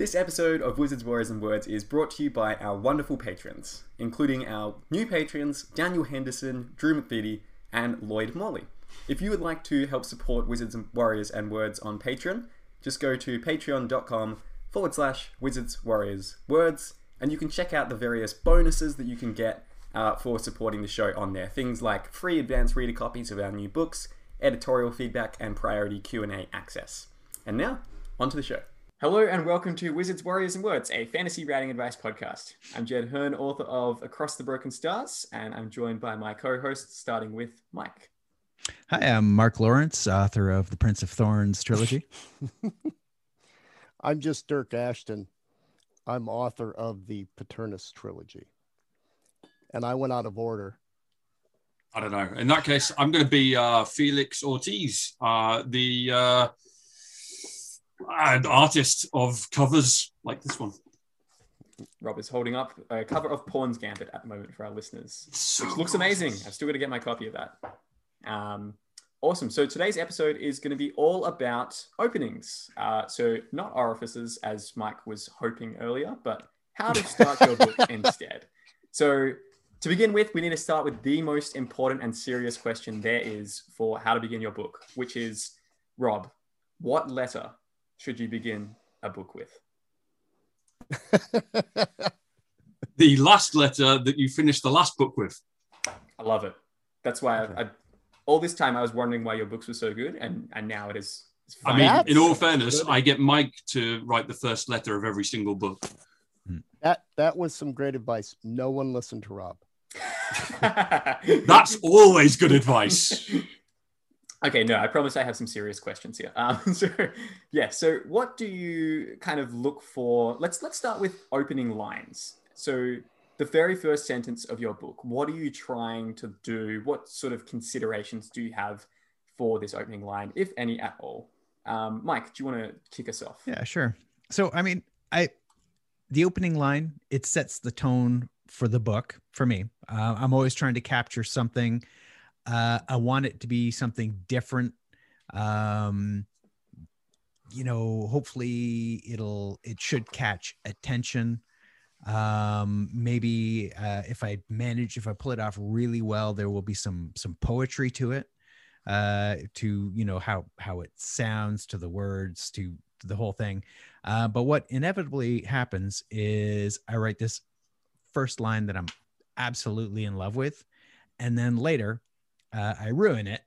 This episode of Wizards, Warriors, and Words is brought to you by our wonderful patrons, including our new patrons Daniel Henderson, Drew McVitie, and Lloyd Morley. If you would like to help support Wizards, Warriors, and Words on Patreon, just go to patreon.com forward slash Wizards, Warriors, Words, and you can check out the various bonuses that you can get uh, for supporting the show on there. Things like free advanced reader copies of our new books, editorial feedback, and priority Q&A access. And now, on to the show. Hello and welcome to Wizards, Warriors, and Words, a fantasy writing advice podcast. I'm Jed Herne, author of Across the Broken Stars, and I'm joined by my co-hosts, starting with Mike. Hi, I'm Mark Lawrence, author of the Prince of Thorns trilogy. I'm just Dirk Ashton. I'm author of the Paternus trilogy. And I went out of order. I don't know. In that case, I'm going to be uh, Felix Ortiz, uh, the uh, an artist of covers like this one. Rob is holding up a cover of Pawn's Gambit at the moment for our listeners, So which looks amazing. I've still got to get my copy of that. Um, awesome. So today's episode is going to be all about openings. Uh, so not orifices, as Mike was hoping earlier, but how to start your book instead. So to begin with, we need to start with the most important and serious question there is for how to begin your book, which is, Rob, what letter should you begin a book with? The last letter that you finished the last book with. I love it. That's why I, I, all this time I was wondering why your books were so good, and and now it is. It's I mean, That's in all good. fairness, I get Mike to write the first letter of every single book. That that was some great advice. No one listened to Rob. That's always good advice. Okay. No, I promise I have some serious questions here. Um, so yeah. So what do you kind of look for? Let's let's start with opening lines. So the very first sentence of your book. What are you trying to do? What sort of considerations do you have for this opening line, if any at all? Um, Mike, do you want to kick us off? Yeah, sure. So, I mean, I the opening line it sets the tone for the book for me. Uh, I'm always trying to capture something. Uh, I want it to be something different. Um, you know, hopefully it'll it should catch attention. Um, maybe uh, if I manage, if I pull it off really well, there will be some some poetry to it uh to you know how how it sounds to the words to the whole thing uh but what inevitably happens is i write this first line that i'm absolutely in love with and then later uh, i ruin it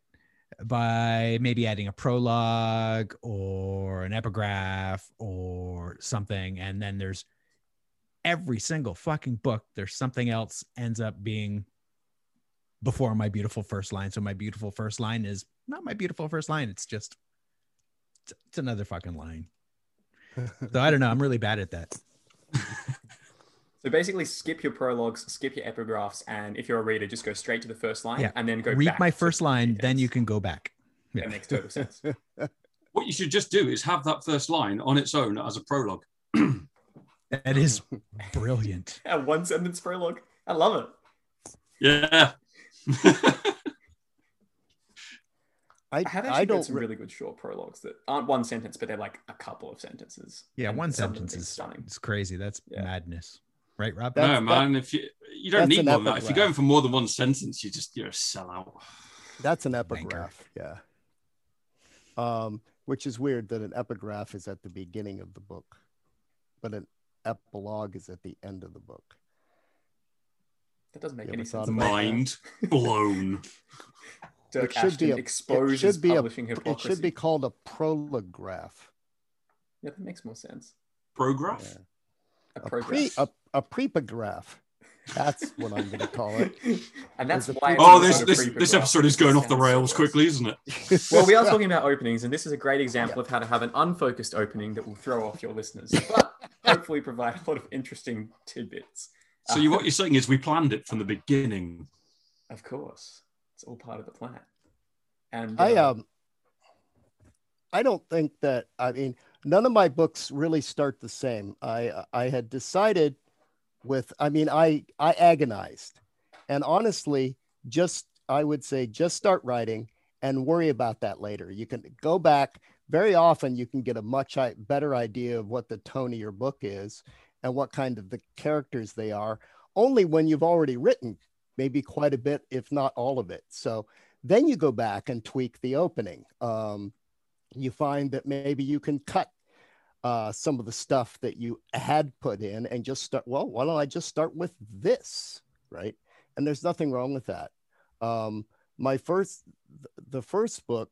by maybe adding a prologue or an epigraph or something and then there's every single fucking book there's something else ends up being before my beautiful first line. So my beautiful first line is not my beautiful first line. It's just it's, it's another fucking line. So I don't know. I'm really bad at that. So basically, skip your prologues, skip your epigraphs, and if you're a reader, just go straight to the first line Yeah. and then go Read back my first the line, then you can go back. That makes total sense. What you should just do is have that first line on its own as a prologue. That is brilliant. A one sentence prologue. I love it. Yeah. I, I have I actually don't read some re- really good short prologues that aren't one sentence, but they're like a couple of sentences. Yeah, And one some of them sentence is stunning. It's crazy. That's Yeah. madness. Right, Rob? That's- no, man. If you you don't need an more than that. If you're going for more than one sentence, you just you're a sellout. That's an Wanker. epigraph. Yeah. Um, which is weird that an epigraph is at the beginning of the book, but an epilogue is at the end of the book. That doesn't make You any sense. Mind blown. Dirk It should be a- exposes it should be a, publishing it should be called a prolograph. Yeah, that makes more sense. Prograph. Yeah. A, A prograph. pre a, a prepograph. That's what I'm going to call it. and that's There's a why. Oh, this this this episode is going off the rails quickly, isn't it? Well, we are talking about openings, and this is a great example of how to have an unfocused opening that will throw off your listeners, but hopefully provide a lot of interesting tidbits. So you, what you're saying is we planned it from the beginning. Of course, it's all part of the plan. And I uh, um I don't think that I mean none of my books really start the same. I I had decided with I mean I I agonized. And honestly, just I would say just start writing and worry about that later. You can go back very often you can get a much better idea of what the tone of your book is and what kind of the characters they are only when you've already written maybe quite a bit if not all of it. So then you go back and tweak the opening. Um, you find that maybe you can cut uh, some of the stuff that you had put in and just start. Well, why don't I just start with this, right? And there's nothing wrong with that. Um, my first, the first book,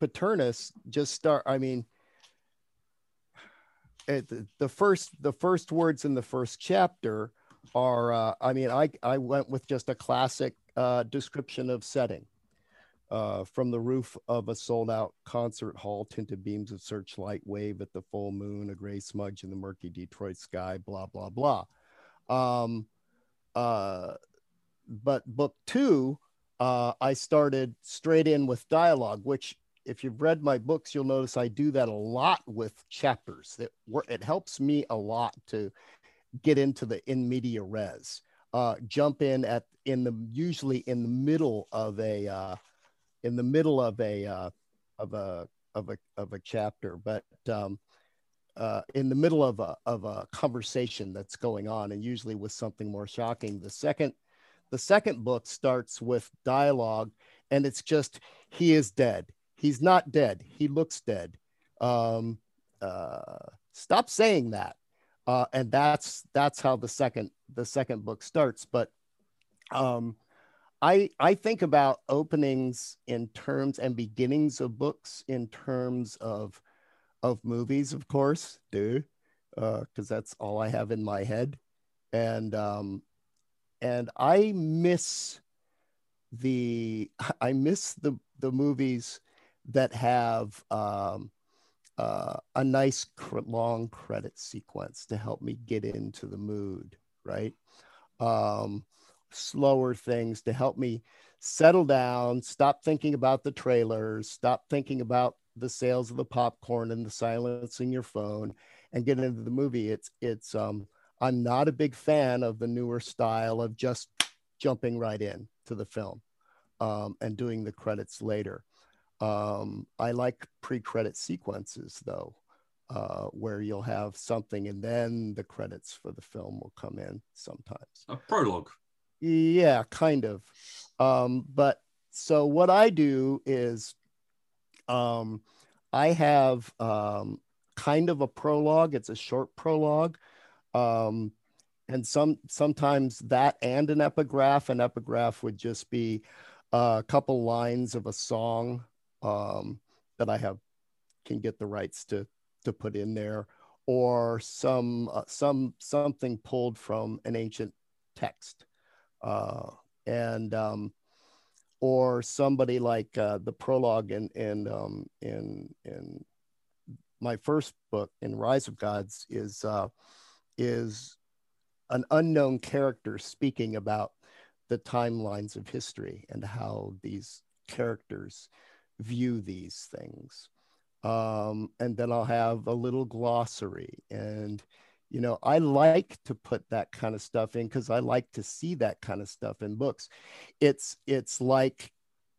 Paternus, just start. I mean, it, the, the first, the first words in the first chapter are. Uh, I mean, I I went with just a classic uh, description of setting uh, from the roof of a sold out concert hall, tinted beams of searchlight wave at the full moon, a gray smudge in the murky Detroit sky, blah, blah, blah. Um, uh, but book two, uh, I started straight in with dialogue, which if you've read my books, you'll notice I do that a lot with chapters. That it helps me a lot to get into the in media res. Uh, jump in at in the usually in the middle of a uh, in the middle of a uh, of a of a of a chapter, but um, uh, in the middle of a of a conversation that's going on, and usually with something more shocking. The second the second book starts with dialogue, and it's just he is dead. He's not dead. He looks dead. Um, uh, stop saying that. Uh, and that's that's how the second the second book starts. But um, I I think about openings in terms and beginnings of books in terms of of movies, of course, do because that's all I have in my head, and um, and I miss the I miss the the movies that have um, uh, a nice cr- long credit sequence to help me get into the mood, right? Um, slower things to help me settle down, stop thinking about the trailers, stop thinking about the sales of the popcorn and the silencing your phone, and get into the movie. It's it's um, I'm not a big fan of the newer style of just jumping right in to the film um, and doing the credits later. Um, I like pre-credit sequences though, uh, where you'll have something and then the credits for the film will come in sometimes. A prologue. Yeah, kind of. Um, but so what I do is um, I have um, kind of a prologue. It's a short prologue. Um, and some sometimes that and an epigraph. An epigraph would just be a couple lines of a song um, that I have can get the rights to to put in there, or some uh, some something pulled from an ancient text uh, and um, or somebody like uh, the prologue in in um, in in my first book in Rise of Gods is uh, is an unknown character speaking about the timelines of history and how these characters view these things. Um, and then I'll have a little glossary and You know, I like to put that kind of stuff in because I like to see that kind of stuff in books. It's it's like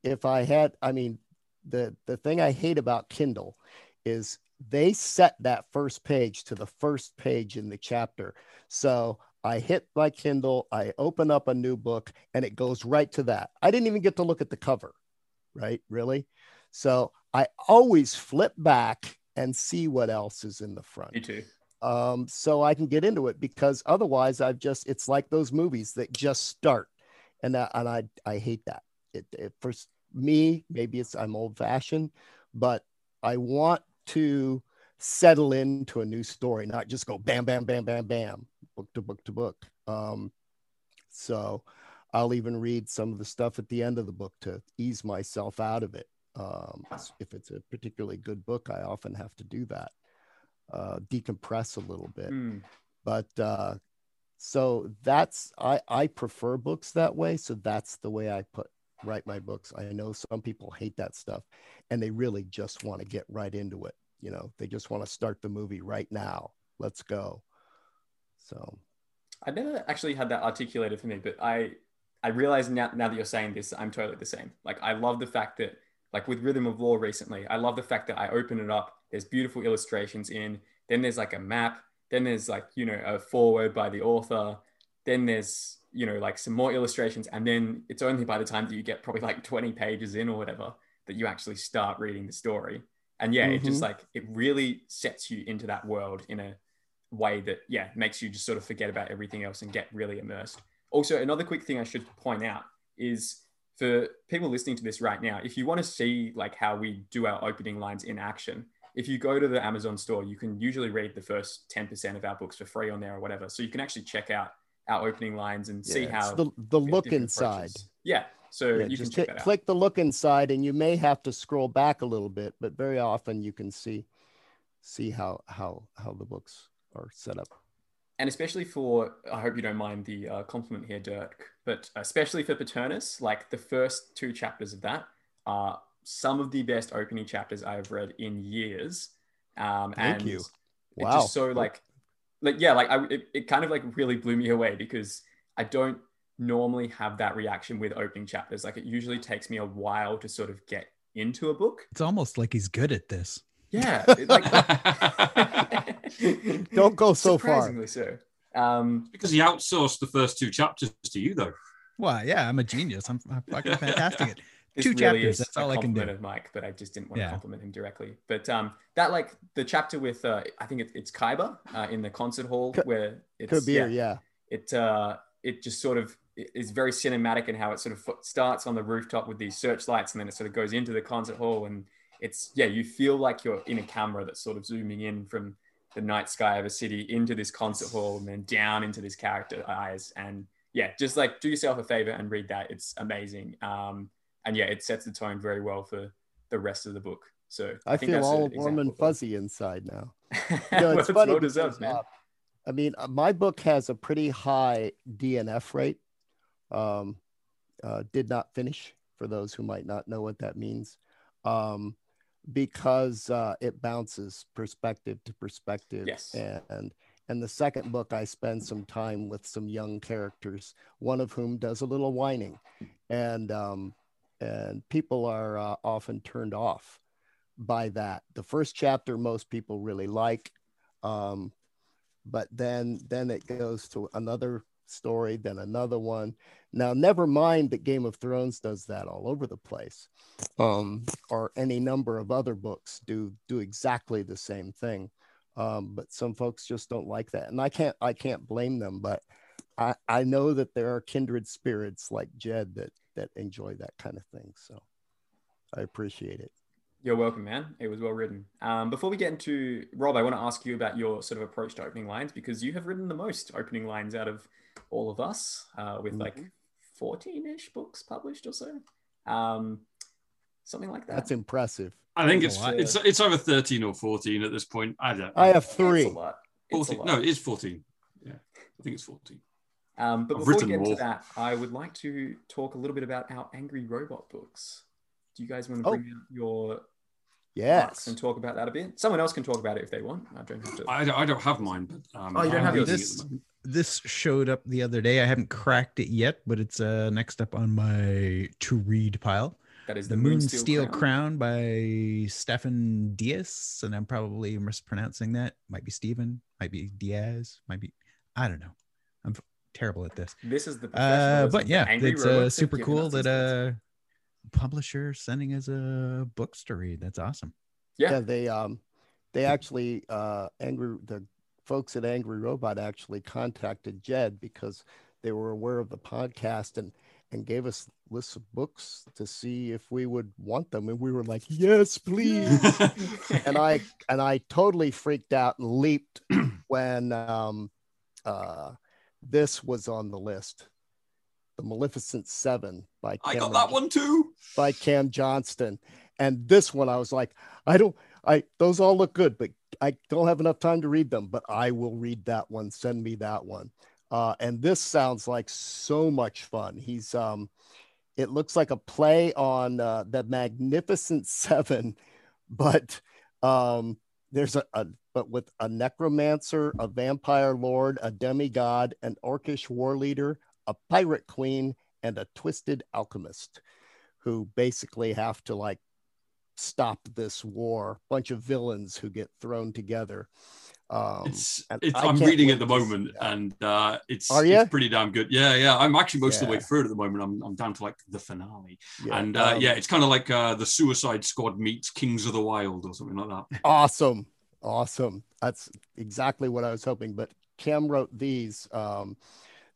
if I had, I mean, the the thing I hate about Kindle is they set that first page to the first page in the chapter. So I hit my Kindle, I open up a new book, and it goes right to that. I didn't even get to look at the cover, right? Really? So I always flip back and see what else is in the front. Me too. Um, so I can get into it because otherwise I've just it's like those movies that just start, and and I I hate that. It, it for me maybe it's I'm old fashioned, but I want to settle into a new story, not just go bam bam bam bam bam book to book to book. Um, so I'll even read some of the stuff at the end of the book to ease myself out of it. Um, if it's a particularly good book, I often have to do that, uh, decompress a little bit. Mm. But uh, so that's I I prefer books that way. So that's the way I put write my books. I know some people hate that stuff, and they really just want to get right into it. You know, they just want to start the movie right now. Let's go. So I never actually had that articulated for me, but I I realize now now that you're saying this, I'm totally the same. Like I love the fact that like with Rhythm of War recently, I love the fact that I open it up. There's beautiful illustrations in. Then there's like a map. Then there's like you know a foreword by the author. Then there's you know like some more illustrations, and then it's only by the time that you get probably like 20 pages in or whatever that you actually start reading the story. And yeah, it just Mhm. like it really sets you into that world in a way that yeah makes you just sort of forget about everything else and get really immersed. Also, another quick thing I should point out is for people listening to this right now, if you want to see like how we do our opening lines in action, if you go to the Amazon store, you can usually read the first 10% of our books for free on there or whatever. So you can actually check out our opening lines and see yeah, it's how the the look inside. approaches. Yeah. So Yeah, you can just check hit, click the look inside, and you may have to scroll back a little bit, but very often you can see see how how how the books are set up. and especially for I hope you don't mind the uh, compliment here, Dirk, but especially for Paternus, like the first two chapters of that are some of the best opening chapters I have read in years. Um, Thank and you. It Wow. just so like, like yeah, like I it, it kind of like really blew me away because I don't normally have that reaction with opening chapters. Like it usually takes me a while to sort of get into a book. It's almost like he's good at this. Yeah, like Don't go so far. Surprisingly so. Um, because he outsourced the first two chapters to you, though. Well, yeah, I'm a genius. I'm, I'm fucking fantastic at this Two really chapters, is that's a all I can do. of Mike, but I just didn't want Yeah. to compliment him directly. But um, that like the chapter with uh, I think it, it's Kaiba uh, in the concert hall where it's Kabir, yeah, yeah. it uh, it just sort of is very cinematic in how it sort of starts on the rooftop with these searchlights and then it sort of goes into the concert hall and it's yeah you feel like you're in a camera that's sort of zooming in from the night sky of a city into this concert hall and then down into this character eyes and yeah just like do yourself a favor and read that it's amazing um and yeah it sets the tone very well for the rest of the book so I, think feel that's all warm and fuzzy inside now. well, You know, it's it's funny well because, deserved man uh, I mean, uh, my book has a pretty high DNF rate. Um, uh, did not finish for those who might not know what that means, um, because uh, it bounces perspective to perspective. Yes. And and the second book, I spend some time with some young characters, one of whom does a little whining, and um, and people are uh, often turned off by that. The first chapter, most people really like. Um, but then then it goes to another story then another one now never mind that game of thrones does that all over the place um, or any number of other books do do exactly the same thing um, but some folks just don't like that and i can't i can't blame them but i i know that there are kindred spirits like jed that that enjoy that kind of thing so i appreciate it You're welcome, man. It was well written. Um, before we get into Rob, I want to ask you about your sort of approach to opening lines because you have written the most opening lines out of all of us, uh, with like Mhm. 14-ish books published or so, um, something like that. that's impressive I think it's a it's it's over thirteen or fourteen at this point. I don't. i have It's three a lot. It's a 14. lot. No, it is fourteen. Yeah, I think it's fourteen. Um, but I've before we written get into more. that, I would like to talk a little bit about our Angry Robot books. Do you guys want to Oh. bring out your Yes. and talk about that a bit. Someone else can talk about it if they want. I don't have to. I, don't- I don't have mine, but um, Oh, you don't I'm have yours. reading it at This this showed up the other day. I haven't cracked it yet, but it's uh next up on my to read pile. that is The, Moon Steel Crown. by Stefan Diaz, and I'm probably mispronouncing that. Might be Stephen, might be Diaz, might be I don't know. I'm f- terrible at this. This is the. Uh, but yeah, Angry it's uh, super cool that instead. uh publisher sending us a books to read. That's awesome. Yeah. yeah they um they actually uh angry the folks at angry robot actually contacted jed because they were aware of the podcast and and gave us lists of books to see if we would want them and we were like yes please and i and i totally freaked out and leaped when um uh this was on the list the maleficent seven by I got that one too. by Cam Johnston. And this one, I was like, I don't, I, those all look good, but I don't have enough time to read them, but I will read that one. Send me that one. Uh, and this sounds like so much fun. He's, um, it looks like a play on uh, the Magnificent Seven, but um, there's a, a, but with a necromancer, a vampire lord, a demigod, an orcish war leader, a pirate queen, and a twisted alchemist who basically have to like stop this war bunch of villains who get thrown together um It's, it's I'm reading at the moment, and uh, it's it's pretty damn good. Yeah, yeah. I'm actually most of the way through it at the moment. I'm I'm down to like the finale, yeah, and uh, um, yeah, it's kind of like uh, the Suicide Squad meets Kings of the Wild or something like that. awesome awesome that's exactly what i was hoping but cam wrote these um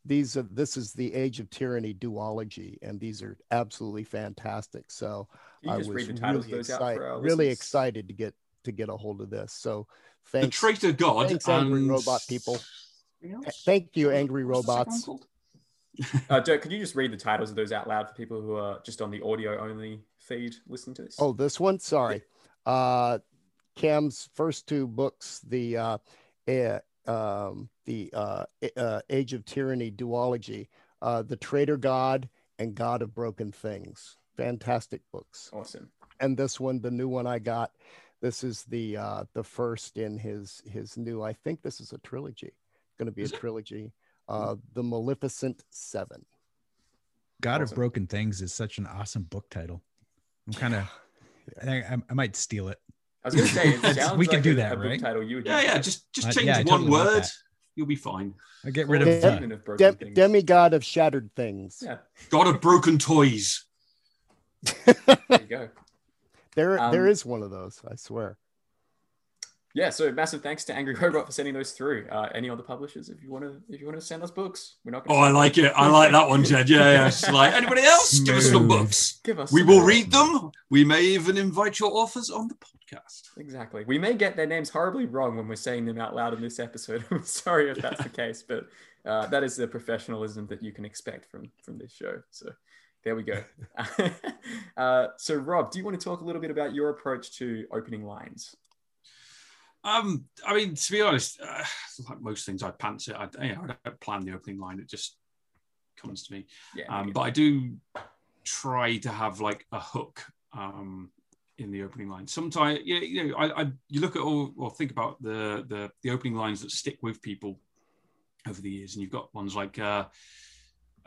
these are this is the age of tyranny duology and these are absolutely fantastic so i was read the titles really, of excited, really excited to get to get a hold of this so The thanks Traitor God thanks, Angry Robot people. Thank you angry What's robots one? Uh, Dirk, could you just read the titles of those out loud for people who are just on the audio only feed listening to this? Oh, this one? Sorry. Uh, Cam's first two books, the uh, eh, um, the uh, uh, Age of Tyranny duology, uh, The Traitor God and God of Broken Things. Fantastic books. awesome. And this one, the new one I got, this is the uh, the first in his his new. I think this is a trilogy. Going to be Is a it? trilogy. Uh, the Maleficent Seven. God Awesome. of Broken Things is such an awesome book title. I'm kind of, I, think I, I might steal it. I was going to say, it That's- sounds we can like do a, that, a right? title you would Yeah, yeah. Just just Uh, change yeah, one totally word. You'll be fine. I get rid of Yeah. the. Of broken Dem- things. demigod of Shattered Things. Yeah, God of Broken Toys. there you go. There, Um, there is one of those. I swear. Yeah, so massive thanks to Angry Robot for sending those through. Uh, any other publishers, if you want to, if you want to send us books, we're not. Oh, Gonna I like it. I like that one, Jed. Yeah, yeah. It's like anybody else, give us some books. Give us. We some will more. read them. We may even invite your authors on the podcast. Exactly. We may get their names horribly wrong when we're saying them out loud in this episode. I'm sorry if that's the case, but uh, that is the professionalism that you can expect from from this show. So there we go. uh, so Rob, do you want to talk a little bit about your approach to opening lines? Um, I mean, to be honest, uh, like most things, I pants it. I, you know, I don't plan the opening line; it just comes to me. Yeah. Um, but I do try to have like a hook um, in the opening line. Sometimes, you know, you, know I, I you look at all or think about the, the the opening lines that stick with people over the years, and you've got ones like uh,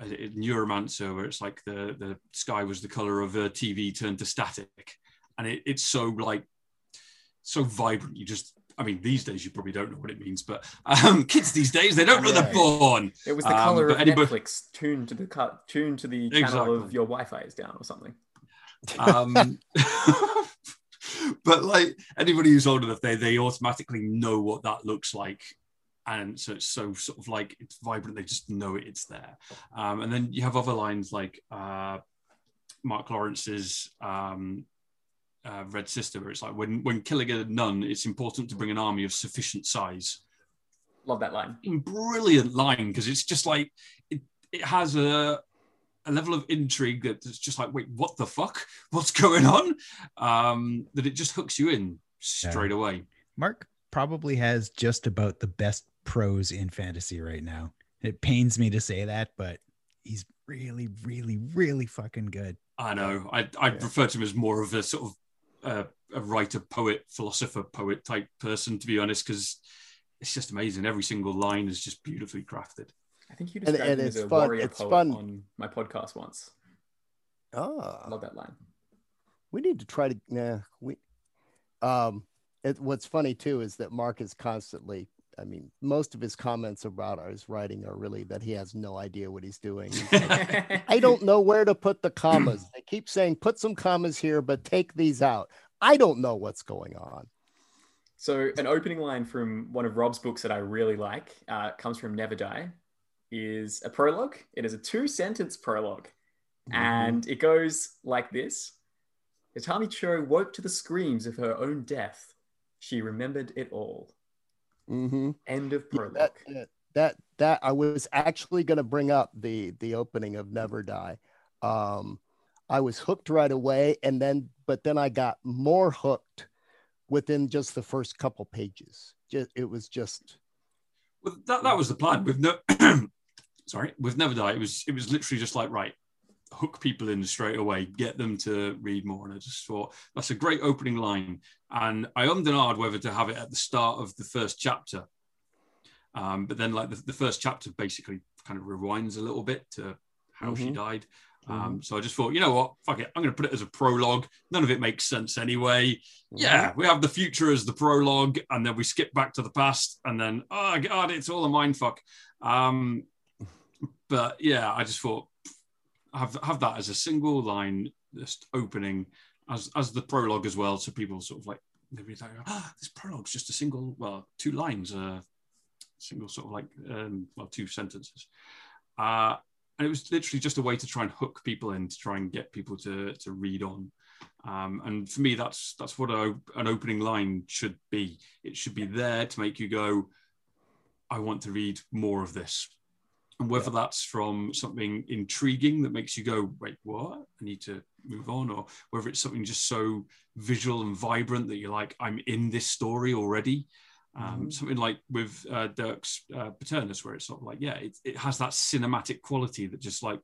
Neuromancer, where it's like the the sky was the color of a TV turned to static, and it, it's so like so vibrant. You just I mean, these days you probably don't know what it means, but um, kids these days they don't know they're born. it was the um, color but of anybody- Netflix tuned to the cut, tuned to the channel of your Wi-Fi is down or something. Um, but like anybody who's old enough, they they automatically know what that looks like, and so it's so sort of like it's vibrant. They just know it, it's there. Um, and then you have other lines like uh, Mark Lawrence's um, uh, Red Sister, where it's like when when killing a nun, it's important to bring an army of sufficient size. Love that line. Brilliant line because it's just like it, it has a a level of intrigue that's just like, wait, what the fuck? What's going on? Um, that it just hooks you in straight away. Mark probably has just about the best prose in fantasy right now. It pains me to say that, but he's really, really, really fucking good. I know. I I Yeah. refer to him as more of a sort of a, a writer, poet, philosopher, poet type person, to be honest, because it's just amazing. Every single line is just beautifully crafted. I think you And- described and him as a fun- warrior it's poet fun. on my podcast once. Ah, I love that line. we need to try to. Yeah, we. Um, it, what's funny too is that Mark is constantly. I mean, most of his comments about his writing are really that he has no idea what he's doing. I don't know where to put the commas. They keep saying put some commas here, but take these out. I don't know what's going on. So, an opening line from one of Rob's books that I really like uh, comes from Never Die, is a prologue. It is a two sentence prologue, and it goes like this Itami Cho woke to the screams of her own death. She remembered it all. Mm-hmm. End of Yeah, prologue. that, that that that I was actually going to bring up the the opening of Never Die. Um, I was hooked right away, and then but then I got more hooked within just the first couple pages. Just it was just Well, that, that was the plan. With no, sorry, with Never Die, it was it was literally just like right, hook people in straight away, get them to read more. And I just thought that's a great opening line. And I ummed and ahed whether to have it at the start of the first chapter, um, but then like the, the first chapter basically kind of rewinds a little bit to how she Mhm. died. Um, so I just thought, you know what, fuck it, I'm going to put it as a prologue. None of it makes sense anyway. Yeah, we have the future as the prologue, and then we skip back to the past, and then oh god, it's all a mind fuck. Um, but yeah, I just thought have have that as a single line, just opening as as the prologue as well, so people sort of like maybe like, ah, this prologue's just a single, well, two lines, uh, single sort of like um, well, two sentences. Uh, and it was literally just a way to try and hook people in to try and get people to to read on. Um, and for me, that's that's what a, an opening line should be. It should be there to make you go, "I want to read more of this." And whether that's from something intriguing that makes you go, "Wait, what? I need to move on," or whether it's something just so visual and vibrant that you're like, "I'm in this story already." Um, Something like with uh, Dirk's uh, Paternus, where it's sort of like, yeah, it, it has that cinematic quality that just like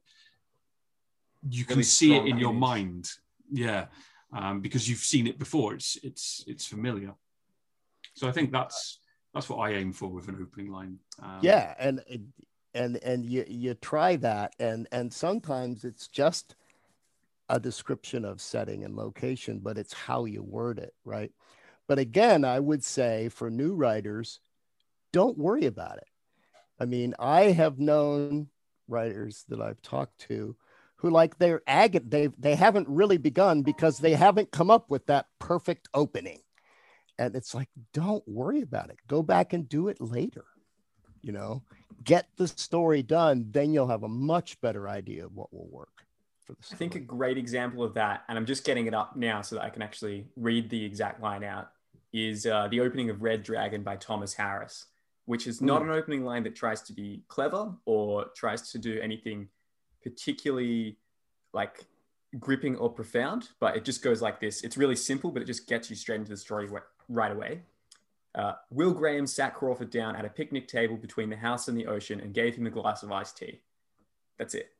you can Really see it in your mind, yeah, um, because you've seen it before. It's it's it's familiar. So I think that's that's what I aim for with an opening line. Um, yeah and and and you you try that. And and sometimes it's just a description of setting and location but it's how you word it right? But again i would say for new writers don't worry about it. I mean i have known writers that i've talked to who like they're ag they they haven't really begun because they haven't come up with that perfect opening. And it's like don't worry about it. Go back and do it later you know get the story done then you'll have a much better idea of what will work for the I think a great example of that, and I'm just getting it up now so that I can actually read the exact line out, is uh, the opening of Red Dragon by Thomas Harris, which is not Mm. an opening line that tries to be clever or tries to do anything particularly like gripping or profound, but it just goes like this. It's really simple, but it just gets you straight into the story right away. Uh, Will Graham sat Crawford down at a picnic table between the house and the ocean and gave him a glass of iced tea. That's it.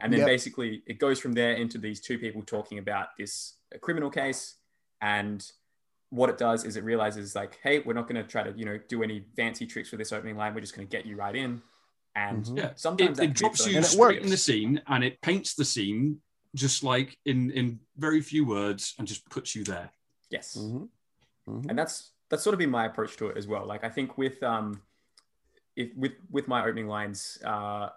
And then Yep. basically it goes from there into these two people talking about this uh, criminal case. And what it does is it realizes like, hey, we're not going to try to, you know, do any fancy tricks with this opening line. We're just going to get you right in. And Mhm. yeah. sometimes it, it drops you And it straight in the scene and it paints the scene just like in in very few words and just puts you there. Yes. Mhm. Mhm. and that's that's sort of been my approach to it as well. Like i think with um if with with my opening lines uh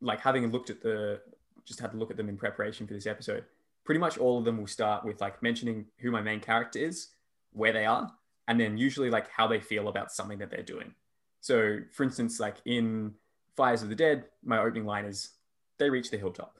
like having looked at the just had to look at them in preparation for this episode pretty much all of them will start with like mentioning who my main character is where they are and then usually like how they feel about something that they're doing. So for instance like in fires of the dead my opening line is they reach the hilltop.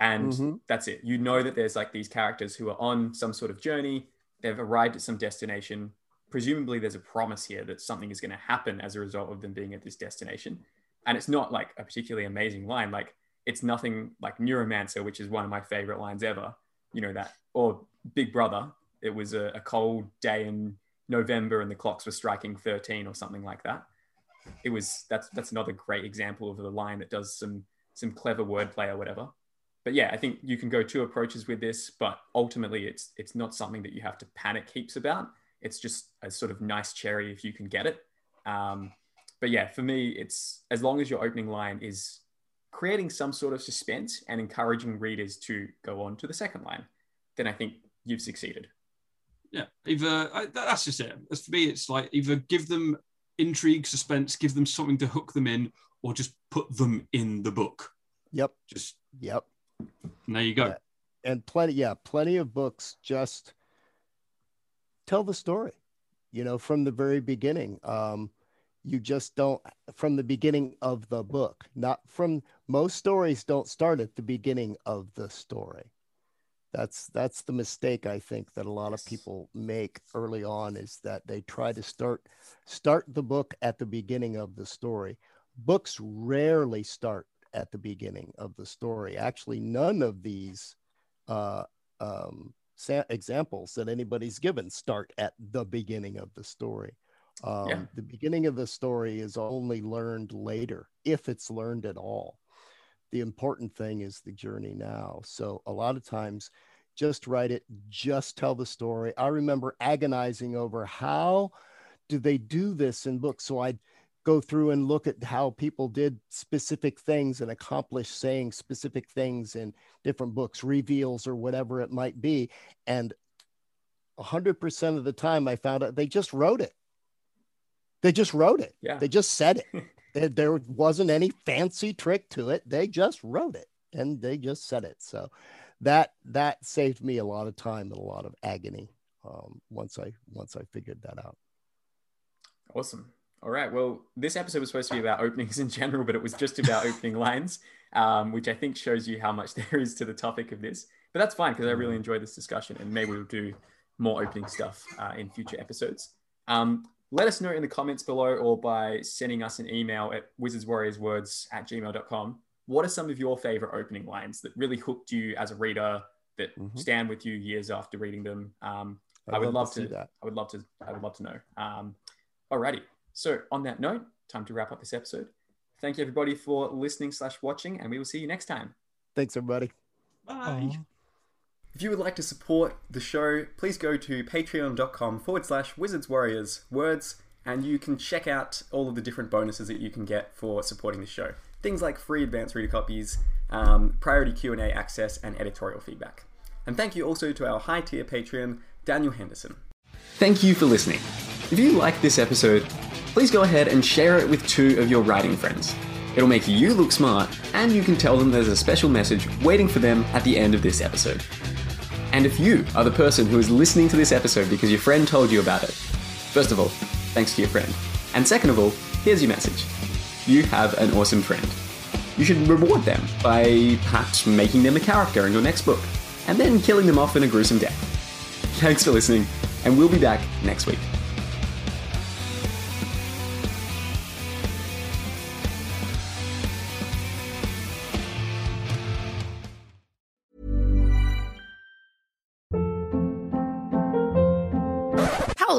And Mhm. that's it. You know that there's like these characters who are on some sort of journey they've arrived at some destination. Presumably there's a promise here that something is going to happen as a result of them being at this destination. And it's not like a particularly amazing line. Like it's nothing like neuromancer which is one of my favorite lines ever. You know that or big brother. It was a, a cold day in november and the clocks were striking 13 or something like that. It was that's that's another great example of a line that does some some clever wordplay or whatever but yeah, I think you can go two approaches with this, but ultimately it's it's not something that you have to panic heaps about. It's just a sort of nice cherry if you can get it. Um, but yeah, for me, it's as long as your opening line is creating some sort of suspense and encouraging readers to go on to the second line, then I think you've succeeded. Yeah, either I, that's just it. As for me, it's like either give them intrigue, suspense, give them something to hook them in, or just put them in the book. Yep. Just Yep. And there you go. Yeah. And plenty, yeah, plenty of books just tell the story, you know, from the very beginning. Um, you just don't from the beginning of the book, not from most stories don't start at the beginning of the story. That's that's the mistake I think that a lot of people make early on is that they try to start start the book at the beginning of the story. Books rarely start at the beginning of the story. Actually, none of these uh, um, sa- examples that anybody's given start at the beginning of the story. Um, Yeah. The beginning of the story is only learned later, if it's learned at all. The important thing is the journey now. So, a lot of times, just write it, just tell the story. I remember agonizing over how do they do this in books. So, I'd go through and look at how people did specific things and accomplish saying specific things in different books, reveals or whatever it might be. And 100% of the time, I found out they just wrote it. They just wrote it. Yeah. They just said it. there, there wasn't any fancy trick to it. They just wrote it and they just said it. So that that saved me a lot of time and a lot of agony um, once I once I figured that out. Awesome. All right. Well, this episode was supposed to be about openings in general, but it was just about opening lines, um, which I think shows you how much there is to the topic of this. But that's fine because I really enjoyed this discussion, and maybe we'll do more opening stuff uh, in future episodes. Um, let us know in the comments below or by sending us an email at wizardswarriorswords at gmail.com. What are some of your favorite opening lines that really hooked you as a reader that Mhm. stand with you years after reading them? Um, I I'd would love see to. that. I would love to. I would love to know. Um, alrighty. So on that note, time to wrap up this episode. Thank you everybody for listening slash watching, and we will see you next time. Thanks, everybody. Bye. If you would like to support the show, please go to patreon.com forward slash wizards warriors words, and you can check out all of the different bonuses that you can get for supporting the show. Things like free advanced reader copies, um, priority Q&A access, and editorial feedback. And thank you also to our high tier patron, Daniel Henderson. Thank you for listening. If you like this episode, please go ahead and share it with two of your writing friends. It'll make you look smart, and you can tell them there's a special message waiting for them at the end of this episode. And if you are the person who is listening to this episode because your friend told you about it, first of all, thanks to your friend. And second of all, here's your message. You have an awesome friend. You should reward them by perhaps making them a character in your next book, and then killing them off in a gruesome death. Thanks for listening, and we'll be back next week.